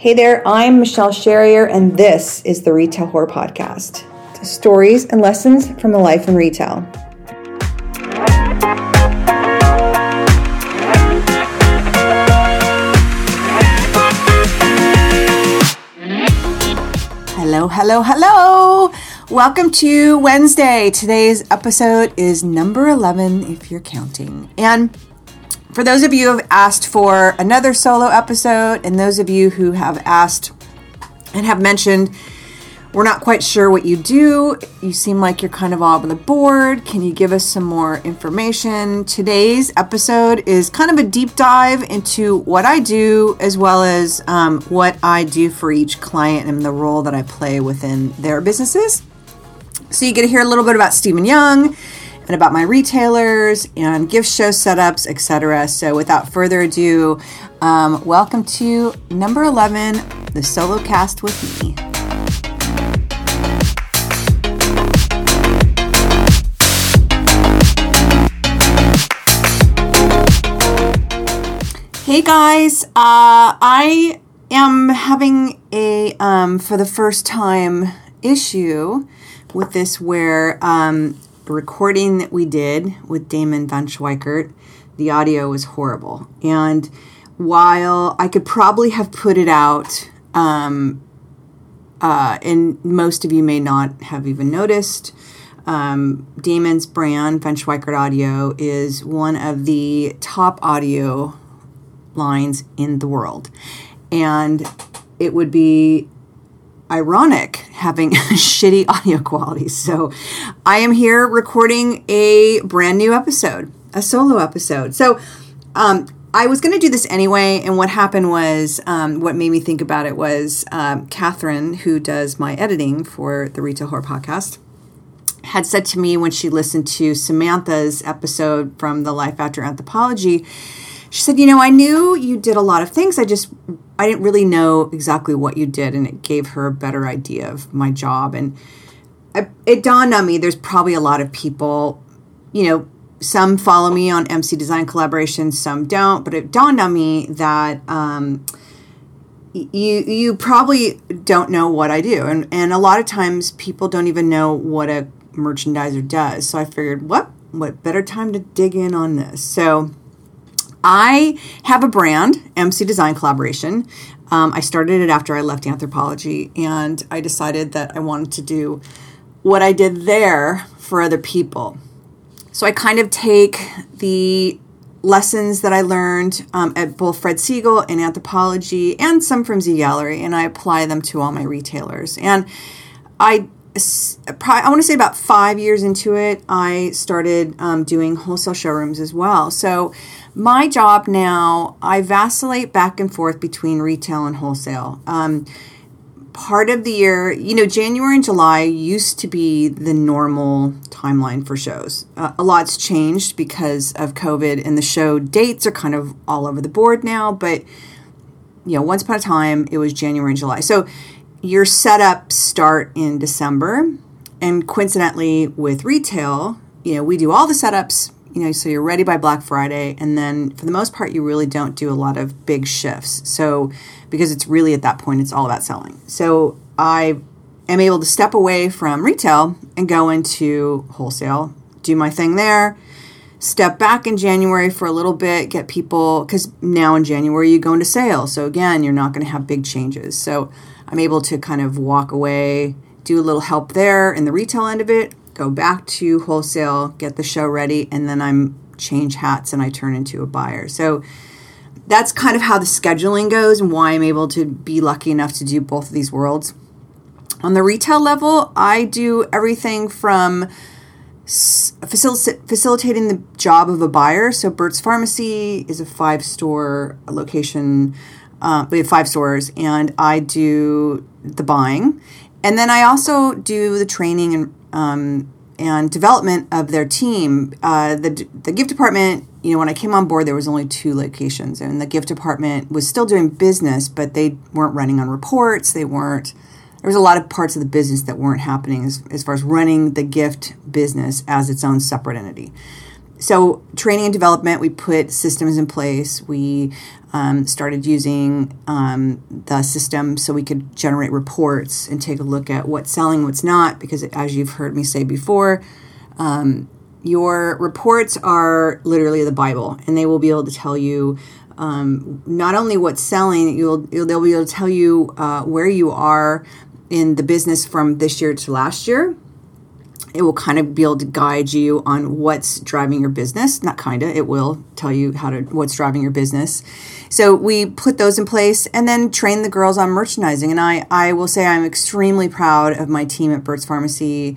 Hey there, I'm Michelle Sherrier, and this is the Retail Whore Podcast stories and lessons from the life in retail. Hello, hello, hello. Welcome to Wednesday. Today's episode is number 11, if you're counting. And for those of you who have asked for another solo episode, and those of you who have asked and have mentioned, we're not quite sure what you do. You seem like you're kind of all over the board. Can you give us some more information? Today's episode is kind of a deep dive into what I do as well as um, what I do for each client and the role that I play within their businesses. So you get to hear a little bit about Stephen Young and about my retailers and gift show setups, etc. So, without further ado, um, welcome to number 11, the solo cast with me. Hey guys, uh, I am having a, um, for the first time, issue with this where um, recording that we did with Damon Von Schweikert, the audio was horrible. And while I could probably have put it out, um, uh, and most of you may not have even noticed, um, Damon's brand, Von Schweikert Audio, is one of the top audio lines in the world. And it would be ironic having shitty audio quality. So I am here recording a brand new episode, a solo episode. So um, I was going to do this anyway, and what happened was, um, what made me think about it was um, Catherine, who does my editing for the Retail Whore podcast, had said to me when she listened to Samantha's episode from the Life After Anthropologie, she said, "You know, I knew you did a lot of things. I just I didn't really know exactly what you did, and it gave her a better idea of my job. And I, it dawned on me there's probably a lot of people, you know, some follow me on MC Design Collaboration, some don't. But it dawned on me that um, you you probably don't know what I do, and and a lot of times people don't even know what a merchandiser does. So I figured, what what better time to dig in on this? So I have a brand, MC Design Collaboration. Um, I started it after I left Anthropologie, and I decided that I wanted to do what I did there for other people. So I kind of take the lessons that I learned um, at both Fred Segal and Anthropologie and some from Z Gallery, and I apply them to all my retailers. And I I want to say about five years into it, I started um, doing wholesale showrooms as well. So my job now, I vacillate back and forth between retail and wholesale. Um, part of the year, you know, January and July used to be the normal timeline for shows. Uh, a lot's changed because of COVID, and the show dates are kind of all over the board now. But you know, once upon a time, it was January and July. So your setups start in December, and coincidentally, with retail, you know, we do all the setups you know, so you're ready by Black Friday, and then for the most part, you really don't do a lot of big shifts. So, because it's really at that point, it's all about selling. So, I am able to step away from retail and go into wholesale, do my thing there, step back in January for a little bit, get people, because now in January you go into sales. So, again, you're not going to have big changes. So, I'm able to kind of walk away, do a little help there in the retail end of it, go back to wholesale, get the show ready, and then I'm change hats and I turn into a buyer. So that's kind of how the scheduling goes and why I'm able to be lucky enough to do both of these worlds. On the retail level, I do everything from facil- facilitating the job of a buyer. So Burt's Pharmacy is a five store location. Uh, we have five stores, and I do the buying. And then I also do the training and um, and development of their team. Uh, the the gift department, you know, when I came on board, there was only two locations, and the gift department was still doing business, but they weren't running on reports. They weren't. There was a lot of parts of the business that weren't happening as, as far as running the gift business as its own separate entity. So training and development, we put systems in place. We um, started using um, the system so we could generate reports and take a look at what's selling, what's not. Because as you've heard me say before, um, your reports are literally the Bible, and they will be able to tell you um, not only what's selling, you'll, you'll, they'll be able to tell you uh, where you are in the business from this year to last year. It will kind of be able to guide you on what's driving your business. Not kind of, it will tell you how to what's driving your business. So we put those in place and then train the girls on merchandising. And I, I will say I'm extremely proud of my team at Burt's Pharmacy.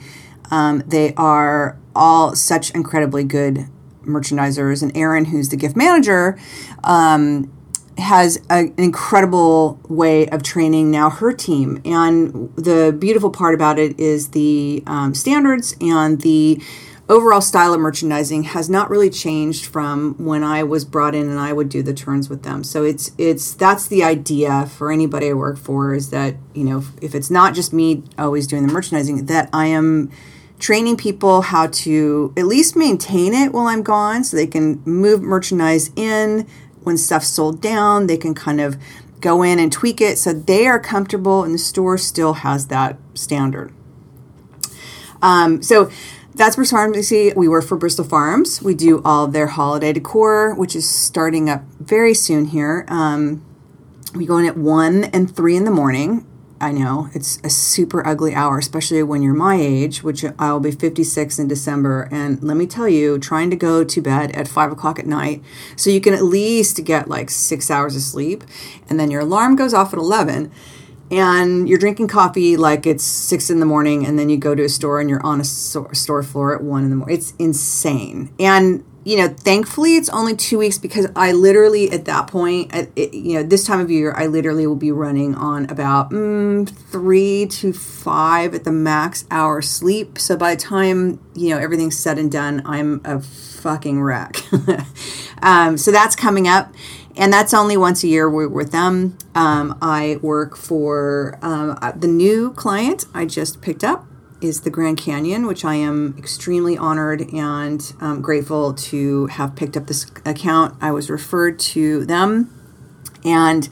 Um, they are all such incredibly good merchandisers. And Erin, who's the gift manager, um, has a, an incredible way of training now her team. And the beautiful part about it is the um, standards and the overall style of merchandising has not really changed from when I was brought in and I would do the turns with them. So it's it's that's the idea for anybody I work for is that you know if it's not just me always doing the merchandising that I am training people how to at least maintain it while I'm gone so they can move merchandise in when stuff's sold down, they can kind of go in and tweak it so they are comfortable and the store still has that standard. Um, so that's Bristol Pharmacy. We work for Bristol Farms. We do all their holiday decor, which is starting up very soon here. Um, we go in at 1 and 3 in the morning I know it's a super ugly hour, especially when you're my age, which I'll be 56 in December. And let me tell you, trying to go to bed at five o'clock at night so you can at least get like six hours of sleep, and then your alarm goes off at 11 and you're drinking coffee like it's six in the morning, and then you go to a store and you're on a store floor at one in the morning. It's insane. And you know, thankfully it's only two weeks because I literally at that point, at, you know, this time of year, I literally will be running on about mm, three to five at the max hour sleep. So by the time you know everything's said and done, I'm a fucking wreck. um, so that's coming up, and that's only once a year we're with them. Um, I work for um, the new client I just picked up is the Grand Canyon, which I am extremely honored and um, grateful to have picked up this account. I was referred to them, and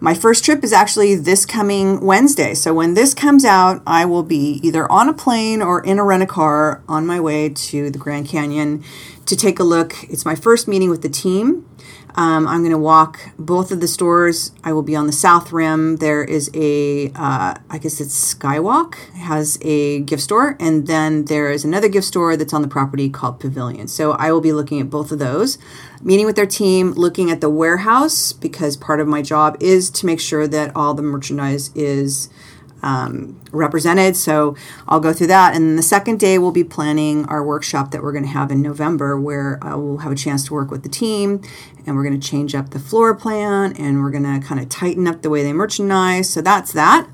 my first trip is actually this coming Wednesday. So when this comes out, I will be either on a plane or in a rent a car on my way to the Grand Canyon to take a look. It's my first meeting with the team. Um, I'm going to walk both of the stores. I will be on the south rim. There is a, uh, I guess it's Skywalk, has a gift store, and then there is another gift store that's on the property called Pavilion. So I will be looking at both of those, meeting with their team, looking at the warehouse because part of my job is to make sure that all the merchandise is um, represented. So I'll go through that. And the second day, we'll be planning our workshop that we're going to have in November, where I will have a chance to work with the team and we're going to change up the floor plan and we're going to kind of tighten up the way they merchandise. So that's that.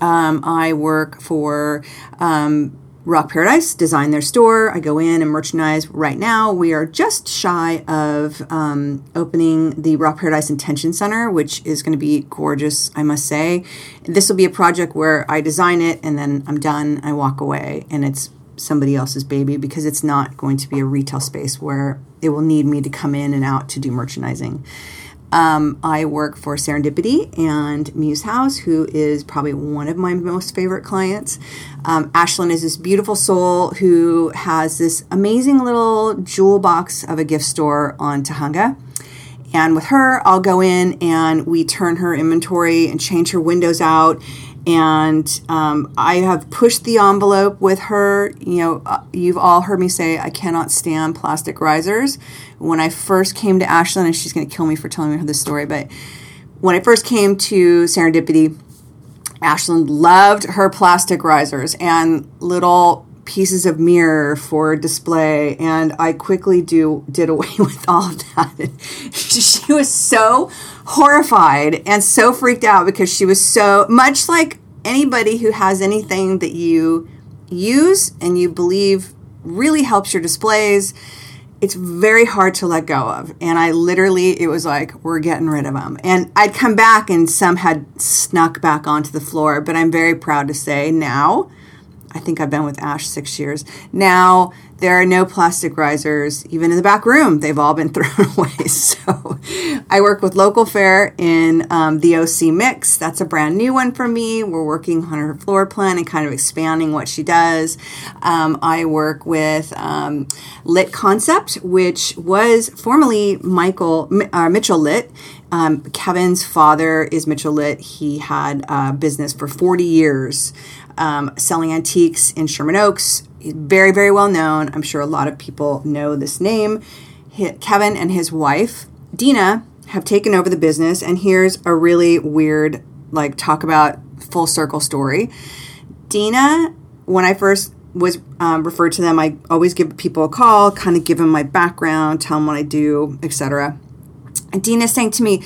Um, I work for um, Rock Paradise, design their store. I go in and merchandise. Right now, we are just shy of um, opening the Rock Paradise Intention Center, which is going to be gorgeous, I must say. This will be a project where I design it and then I'm done. I walk away, and it's somebody else's baby because it's not going to be a retail space where it will need me to come in and out to do merchandising. Um, I work for Serendipity and Muse House, who is probably one of my most favorite clients. Um, Ashlyn is this beautiful soul who has this amazing little jewel box of a gift store on Tujunga. And with her, I'll go in and we turn her inventory and change her windows out and um, I have pushed the envelope with her. You know, uh, you've all heard me say I cannot stand plastic risers. When I first came to Ashlyn, and she's going to kill me for telling her this story, but when I first came to Serendipity, Ashlyn loved her plastic risers and little pieces of mirror for display and I quickly do did away with all of that. she was so horrified and so freaked out because she was so much like anybody who has anything that you use and you believe really helps your displays it's very hard to let go of. And i literally it was like we're getting rid of them and i'd come back and some had snuck back onto the floor but i'm very proud to say now I think I've been with Ash six years. Now there are no plastic risers, even in the back room. They've all been thrown away. So I work with Local Fair in um, the OC Mix. That's a brand new one for me. We're working on her floor plan and kind of expanding what she does. Um, I work with um, Litt Concept, which was formerly Michael uh, Mitchell Litt. Um, Kevin's father is Mitchell Litt. He had a business for 40 years um, selling antiques in Sherman Oaks. He's very, very well known. I'm sure a lot of people know this name. He, Kevin and his wife, Dina, have taken over the business. And here's a really weird, like, talk about full circle story. Dina, when I first was um, referred to them, I always give people a call, kind of give them my background, tell them what I do, etc. And Dina saying to me,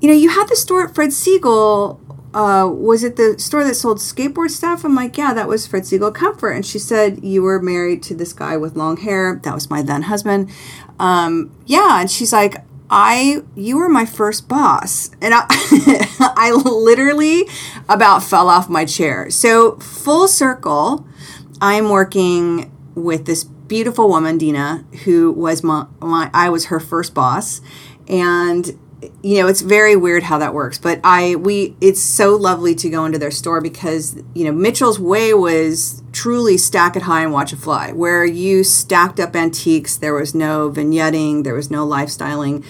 you know, you had the store at Fred Segal uh, was it the store that sold skateboard stuff? I'm like, yeah, that was Fred Segal Comfort. And she said, you were married to this guy with long hair. That was my then husband. Um, yeah. And she's like, I, you were my first boss. And I, I literally about fell off my chair. So full circle, I'm working with this beautiful woman, Dina, who was my, my I was her first boss. And you know it's very weird how that works but i we it's so lovely to go into their store because you know mitchell's way was truly stack it high and watch it fly. Where you stacked up antiques there was no vignetting there was no lifestyling.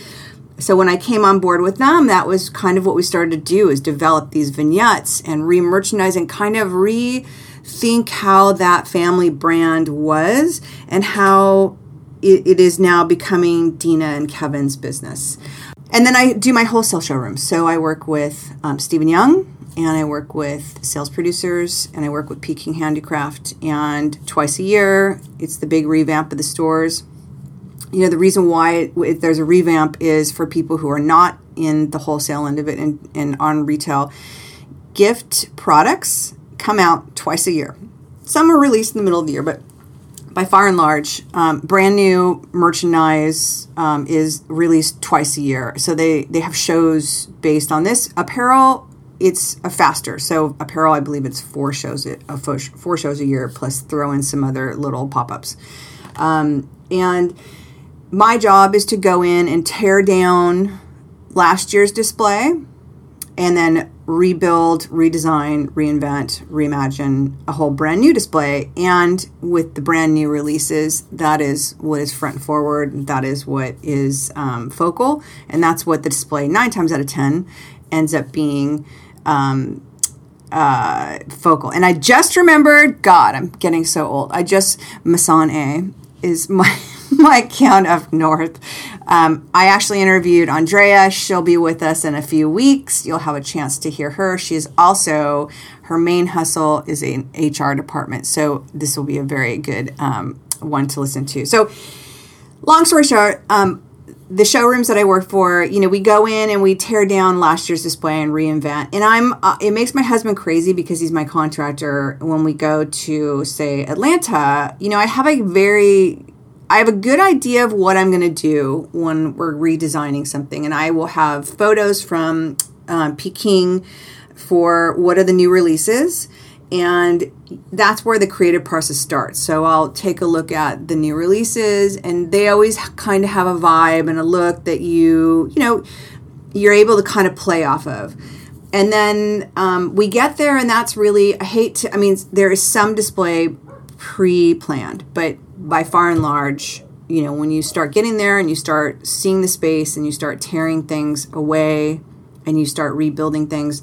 So when i came on board with them that was kind of what we started to do is develop these vignettes and re-merchandise and kind of rethink how that family brand was and how it, it is now becoming dina and kevin's business and then I do my wholesale showroom. So I work with um, Stephen Young, and I work with sales producers, and I work with Peking Handicraft. And twice a year, it's the big revamp of the stores. You know, the reason why there's a revamp is for people who are not in the wholesale end of it and, and on retail. Gift products come out twice a year. Some are released in the middle of the year, but by far and large, um, brand new merchandise um, is released twice a year. So they they have shows based on this. Apparel, it's a faster. So apparel, I believe it's four shows a four, four shows a year plus throw in some other little pop ups. Um, and my job is to go in and tear down last year's display and then rebuild, redesign, reinvent, reimagine a whole brand new display. And with the brand new releases, that is what is front forward. That is what is um, focal. And that's what the display, nine times out of 10, ends up being. Um, uh, focal. And I just remembered, God, I'm getting so old. I just, Maison A is my my count of north. Um, I actually interviewed Andrea. She'll be with us in a few weeks. You'll have a chance to hear her. She's also her main hustle is an HR department, so this will be a very good um, one to listen to. So, long story short, um, the showrooms that I work for, you know, we go in and we tear down last year's display and reinvent. And I'm, uh, it makes my husband crazy because he's my contractor. When we go to, say, Atlanta, you know, I have a very I have a good idea of what I'm going to do when we're redesigning something, and I will have photos from um, Peking for what are the new releases, and that's where the creative process starts. So I'll take a look at the new releases, and they always kind of have a vibe and a look that you, you know, you're able to kind of play off of. And then um, we get there, and that's really, I hate to, I mean, there is some display pre planned, but by far and large, you know, when you start getting there and you start seeing the space and you start tearing things away and you start rebuilding things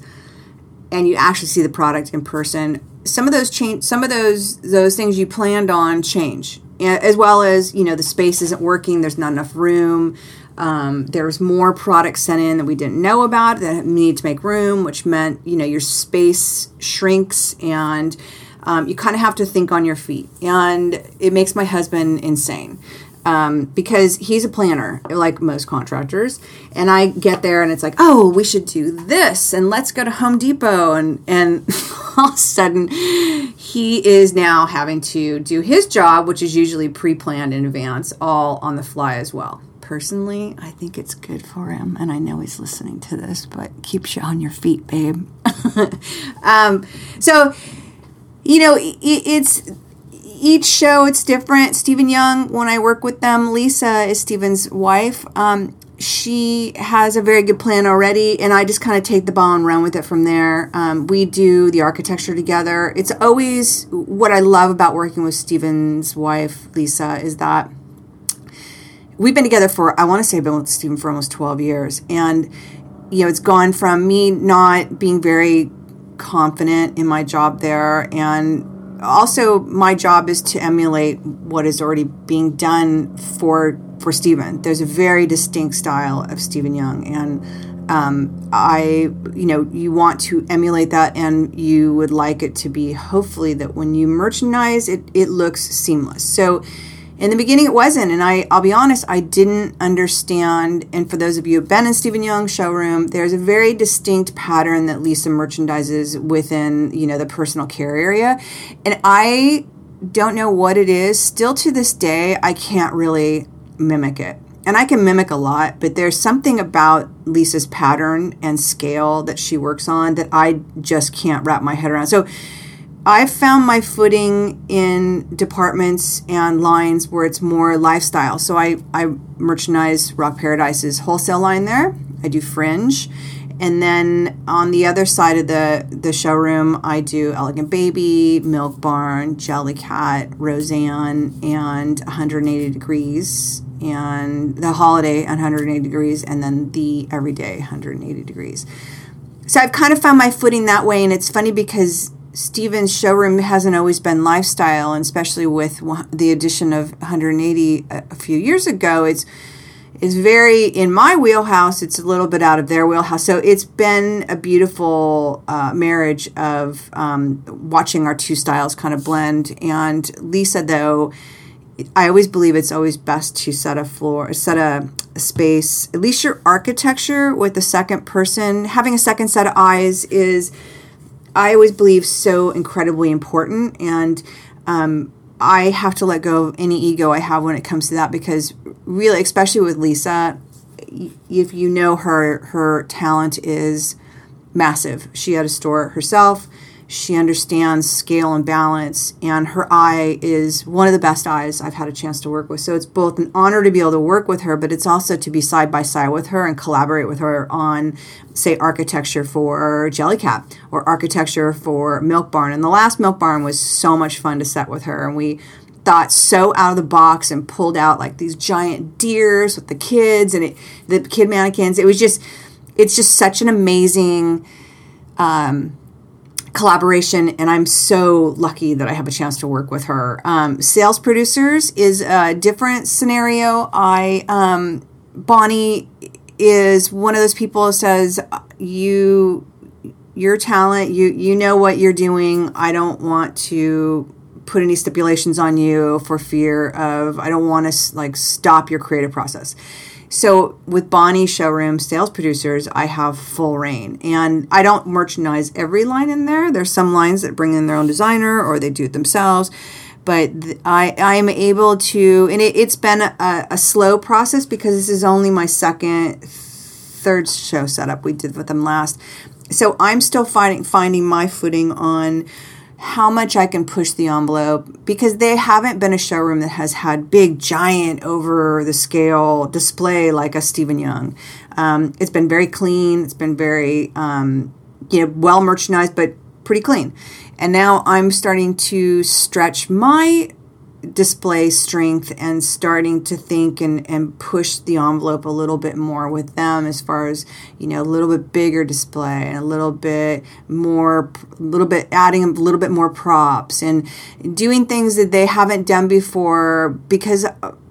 and you actually see the product in person, some of those change some of those those things you planned on change. As well as, you know, the space isn't working, there's not enough room. Um, there's more products sent in that we didn't know about that need to make room, which meant, you know, your space shrinks and um, you kind of have to think on your feet. And it makes my husband insane. Um, because he's a planner, like most contractors. And I get there and it's like, oh, we should do this and let's go to Home Depot. And, and all of a sudden, he is now having to do his job, which is usually pre planned in advance, all on the fly as well. Personally, I think it's good for him. And I know he's listening to this, but keeps you on your feet, babe. um, so, you know, it, it's each show it's different. Stephen Young, when I work with them, Lisa is Stephen's wife. Um, she has a very good plan already, and I just kind of take the ball and run with it from there. Um, we do the architecture together. It's always what I love about working with Stephen's wife, Lisa, is that we've been together for, I want to say, I've been with Stephen for almost 12 years. And, you know, it's gone from me not being very confident in my job there and also my job is to emulate what is already being done for for Stephen. There's a very distinct style of Stephen Young, and um, I, you know, you want to emulate that, and you would like it to be hopefully that when you merchandise, it it looks seamless. So. In the beginning, it wasn't, and I, I'll be honest, I didn't understand. And for those of you who've been in Stephen Young's showroom, there's a very distinct pattern that Lisa merchandises within, you know, the personal care area, and I don't know what it is. Still to this day, I can't really mimic it. And I can mimic a lot, but there's something about Lisa's pattern and scale that she works on that I just can't wrap my head around. So I've found my footing in departments and lines where it's more lifestyle. So I, I merchandise Rock Paradise's wholesale line there. I do fringe. And then on the other side of the, the showroom, I do Elegant Baby, Milk Barn, Jellycat, Roseanne, and 180 Degrees and the holiday 180 degrees and then the everyday 180 degrees so i've kind of found my footing that way and it's funny because Stephen's showroom hasn't always been lifestyle and especially with the addition of 180 a few years ago it's is very in my wheelhouse it's a little bit out of their wheelhouse so it's been a beautiful uh, marriage of um, watching our two styles kind of blend and lisa though I always believe it's always best to set a floor, set a, a, space, at least your architecture with the second person. Having a second set of eyes is, I always believe, so incredibly important. And um, I have to let go of any ego I have when it comes to that because, really, especially with Lisa, if you know her, her talent is massive. She had a store herself she understands scale and balance, and her eye is one of the best eyes I've had a chance to work with. So it's both an honor to be able to work with her, but it's also to be side by side with her and collaborate with her on, say, architecture for Jellycat or architecture for Milk Barn. And the last Milk Barn was so much fun to set with her, and we thought so out of the box and pulled out like these giant deers with the kids and it, the kid mannequins. It was just, it's just such an amazing. Um, collaboration, and I'm so lucky that I have a chance to work with her. Um, sales producers is a different scenario. I um, Bonnie is one of those people who says you your talent you you know what you're doing i don't want to put any stipulations on you for fear of i don't want to like stop your creative process so with Bonnie showroom sales producers, I have full reign, and I don't merchandise every line in there. There's some lines that bring in their own designer or they do it themselves, but I I am able to, and it, has been a, a slow process because this is only my second, third show setup we did with them last. So I'm still finding finding my footing on how much I can push the envelope because they haven't been a showroom that has had big, giant, over the scale display like a Stephen Young. Um, it's been very clean. It's been very, um, you know, well merchandised, but pretty clean. And now I'm starting to stretch my display strength and starting to think and, and push the envelope a little bit more with them as far as you know a little bit bigger display and a little bit more a little bit adding a little bit more props and doing things that they haven't done before because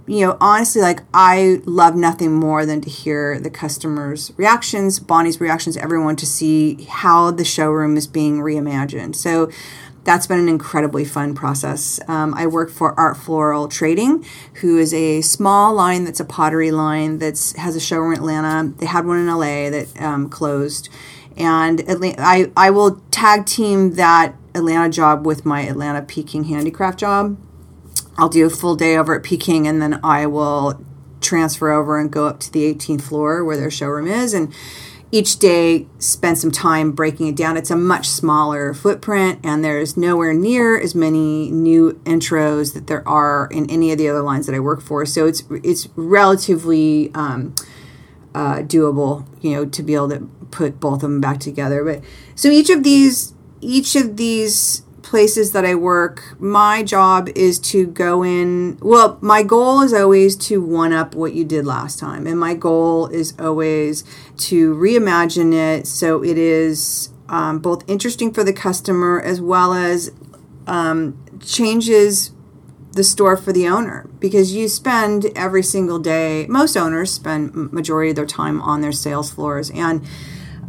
you know honestly like i love nothing more than to hear the customers reactions bonnie's reactions everyone to see how the showroom is being reimagined. So that's been an incredibly fun process. Um, I work for Art Floral Trading, who is a small line that's a pottery line that has a showroom in Atlanta. They had one in LA that um, closed, and I I will tag team that Atlanta job with my Atlanta Peking handicraft job. I'll do a full day over at Peking, and then I will transfer over and go up to the 18th floor where their showroom is and each day spend some time breaking it down. It's a much smaller footprint, and there's nowhere near as many new intros that there are in any of the other lines that I work for. So it's it's relatively um, uh, doable, you know, to be able to put both of them back together. But so each of these each of these places that I work, my job is to go in. Well, my goal is always to one up what you did last time. And my goal is always to reimagine it so it is um, both interesting for the customer as well as um, changes the store for the owner because you spend every single day most owners spend majority of their time on their sales floors and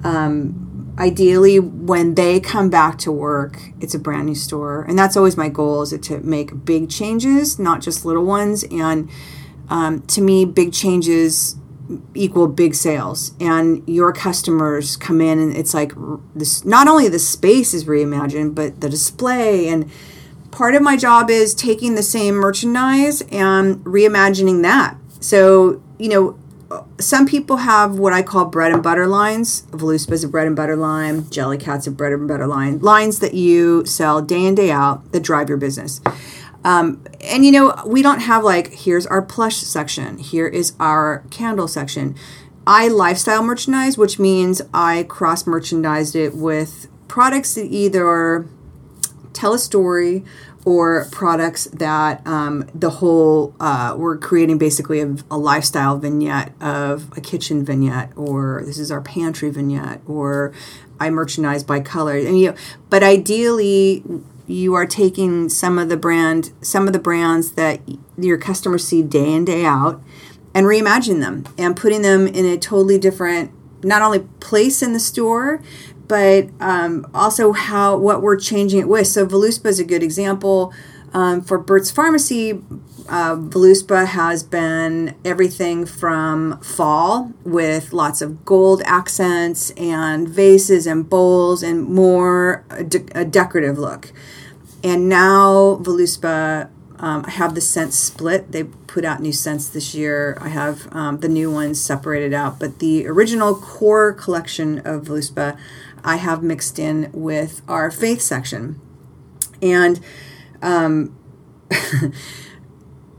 um, ideally when they come back to work it's a brand new store. And that's always my goal is to make big changes not just little ones. And um, to me big changes equal big sales. And your customers come in and it's like this not only the space is reimagined but the display. And part of my job is taking the same merchandise and reimagining that. So you know some people have what I call bread and butter lines. Voluspa is a bread and butter line. Jellycat's a bread and butter line. Lines that you sell day in, day out that drive your business. Um, and you know, we don't have like, here's our plush section, here is our candle section. I lifestyle merchandise, which means I cross merchandised it with products that either tell a story or products that um, the whole uh, we're creating basically a, a, lifestyle vignette of a kitchen vignette or this is our pantry vignette or i merchandise by color. And you but ideally you are taking some of the brand some of the brands that your customers see day in day out and reimagine them and putting them in a totally different not only place in the store but um, also how what we're changing it with. So Voluspa is a good example. Um, for Burt's Pharmacy, uh, Voluspa has been everything from fall with lots of gold accents and vases and bowls and more de- a decorative look. And now Voluspa um, I have the scents split. They put out new scents this year. I have um, the new ones separated out, but the original core collection of Voluspa I have mixed in with our faith section. And um, a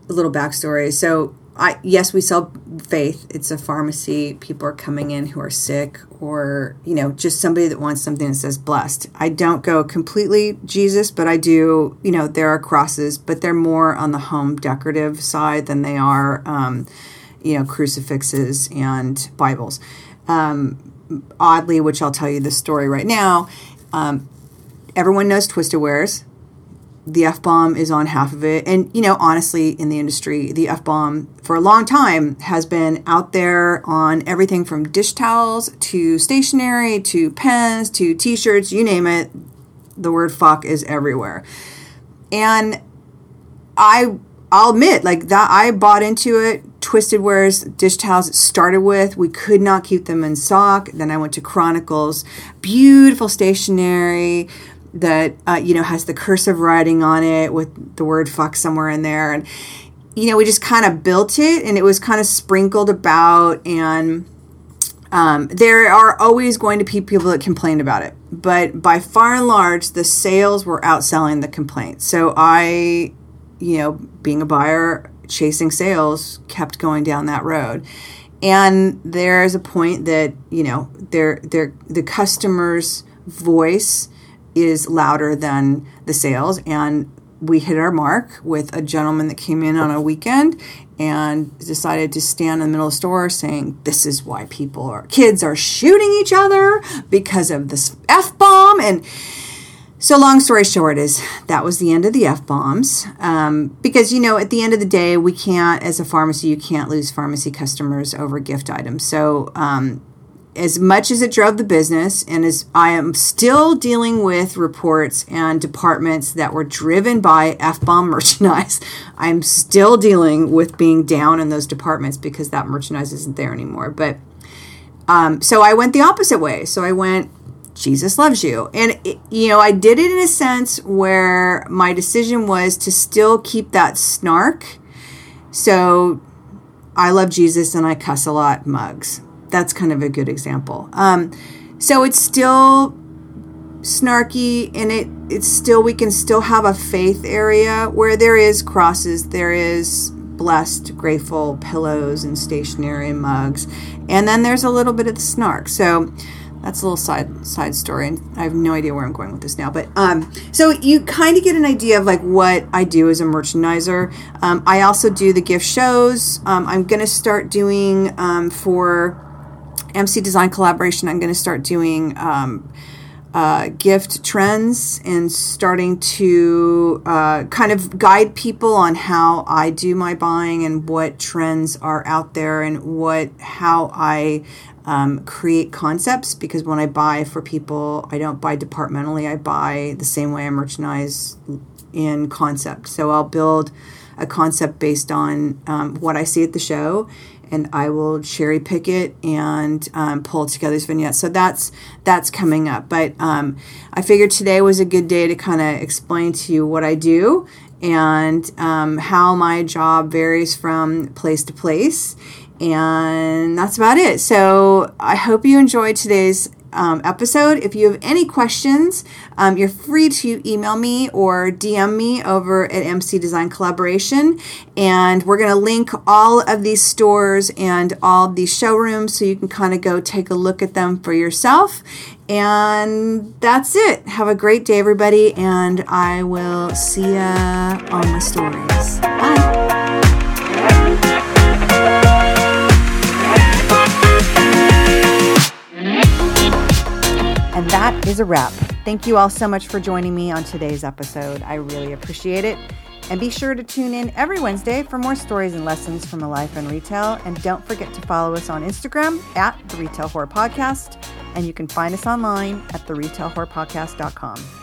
little backstory. So, I yes, we sell faith. It's a pharmacy. People are coming in who are sick, or you know, just somebody that wants something that says blessed. I don't go completely Jesus, but I do. You know, there are crosses, but they're more on the home decorative side than they are, um, you know, crucifixes and Bibles. Um, oddly, which I'll tell you the story right now, um, everyone knows Twisted Wares. The F bomb is on half of it. And, you know, honestly, in the industry, the F bomb for a long time has been out there on everything from dish towels to stationery to pens to t shirts, you name it. The word fuck is everywhere. And I I'll admit, like that, I bought into it. Twisted Wares dish towels it started with. We could not keep them in stock. Then I went to Chronicles, beautiful stationery that uh, you know has the cursive writing on it with the word "fuck" somewhere in there, and you know we just kind of built it, and it was kind of sprinkled about and. Um, there are always going to be people that complain about it, but by far and large, the sales were outselling the complaints. So I you know, being a buyer, chasing sales, kept going down that road. And there's a point that, you know, their their the customer's voice is louder than the sales and we hit our mark with a gentleman that came in on a weekend and decided to stand in the middle of the store saying this is why people are kids are shooting each other because of this f bomb and so, long story short, is that was the end of the F bombs. Um, because, you know, at the end of the day, we can't, as a pharmacy, you can't lose pharmacy customers over gift items. So, um, as much as it drove the business, and as I am still dealing with reports and departments that were driven by F bomb merchandise, I'm still dealing with being down in those departments because that merchandise isn't there anymore. But um, so I went the opposite way. So I went, Jesus loves you. And, it, you know, I did it in a sense where my decision was to still keep that snark. So I love Jesus and I cuss a lot mugs. that's kind of a good example. Um, so it's still snarky and it it's still we can still have a faith area where there is crosses there is blessed grateful pillows and stationery and mugs and then there's a little bit of the snark so that's a little side side story and i have no idea where i'm going with this now but um so you kind of get an idea of like what i do as a merchandiser. Um, i also do the gift shows. Um, i'm going to start doing um, for mc design collaboration i'm going to start doing um, uh, gift trends and starting to uh, kind of guide people on how I do my buying and what trends are out there and what how I um, create concepts because when I buy for people, I don't buy departmentally. I buy the same way I merchandise in concept. So I'll build a concept based on um, what I see at the show and I will cherry pick it and um, pull together this vignette. So that's that's coming up. But um, I figured today was a good day to kind of explain to you what I do and um, how my job varies from place to place. And that's about it. So I hope you enjoyed today's um, episode. If you have any questions, um, you're free to email me or DM me over at MC Design Collaboration. And we're going to link all of these stores and all these showrooms so you can kind of go take a look at them for yourself. And that's it. Have a great day, everybody. And I will see ya on my stories. Bye. And that is a wrap. Thank you all so much for joining me on today's episode. I really appreciate it. And be sure to tune in every Wednesday for more stories and lessons from a life in retail. And don't forget to follow us on Instagram at the Retail Whore Podcast. And you can find us online at theretailwhorepodcast.com.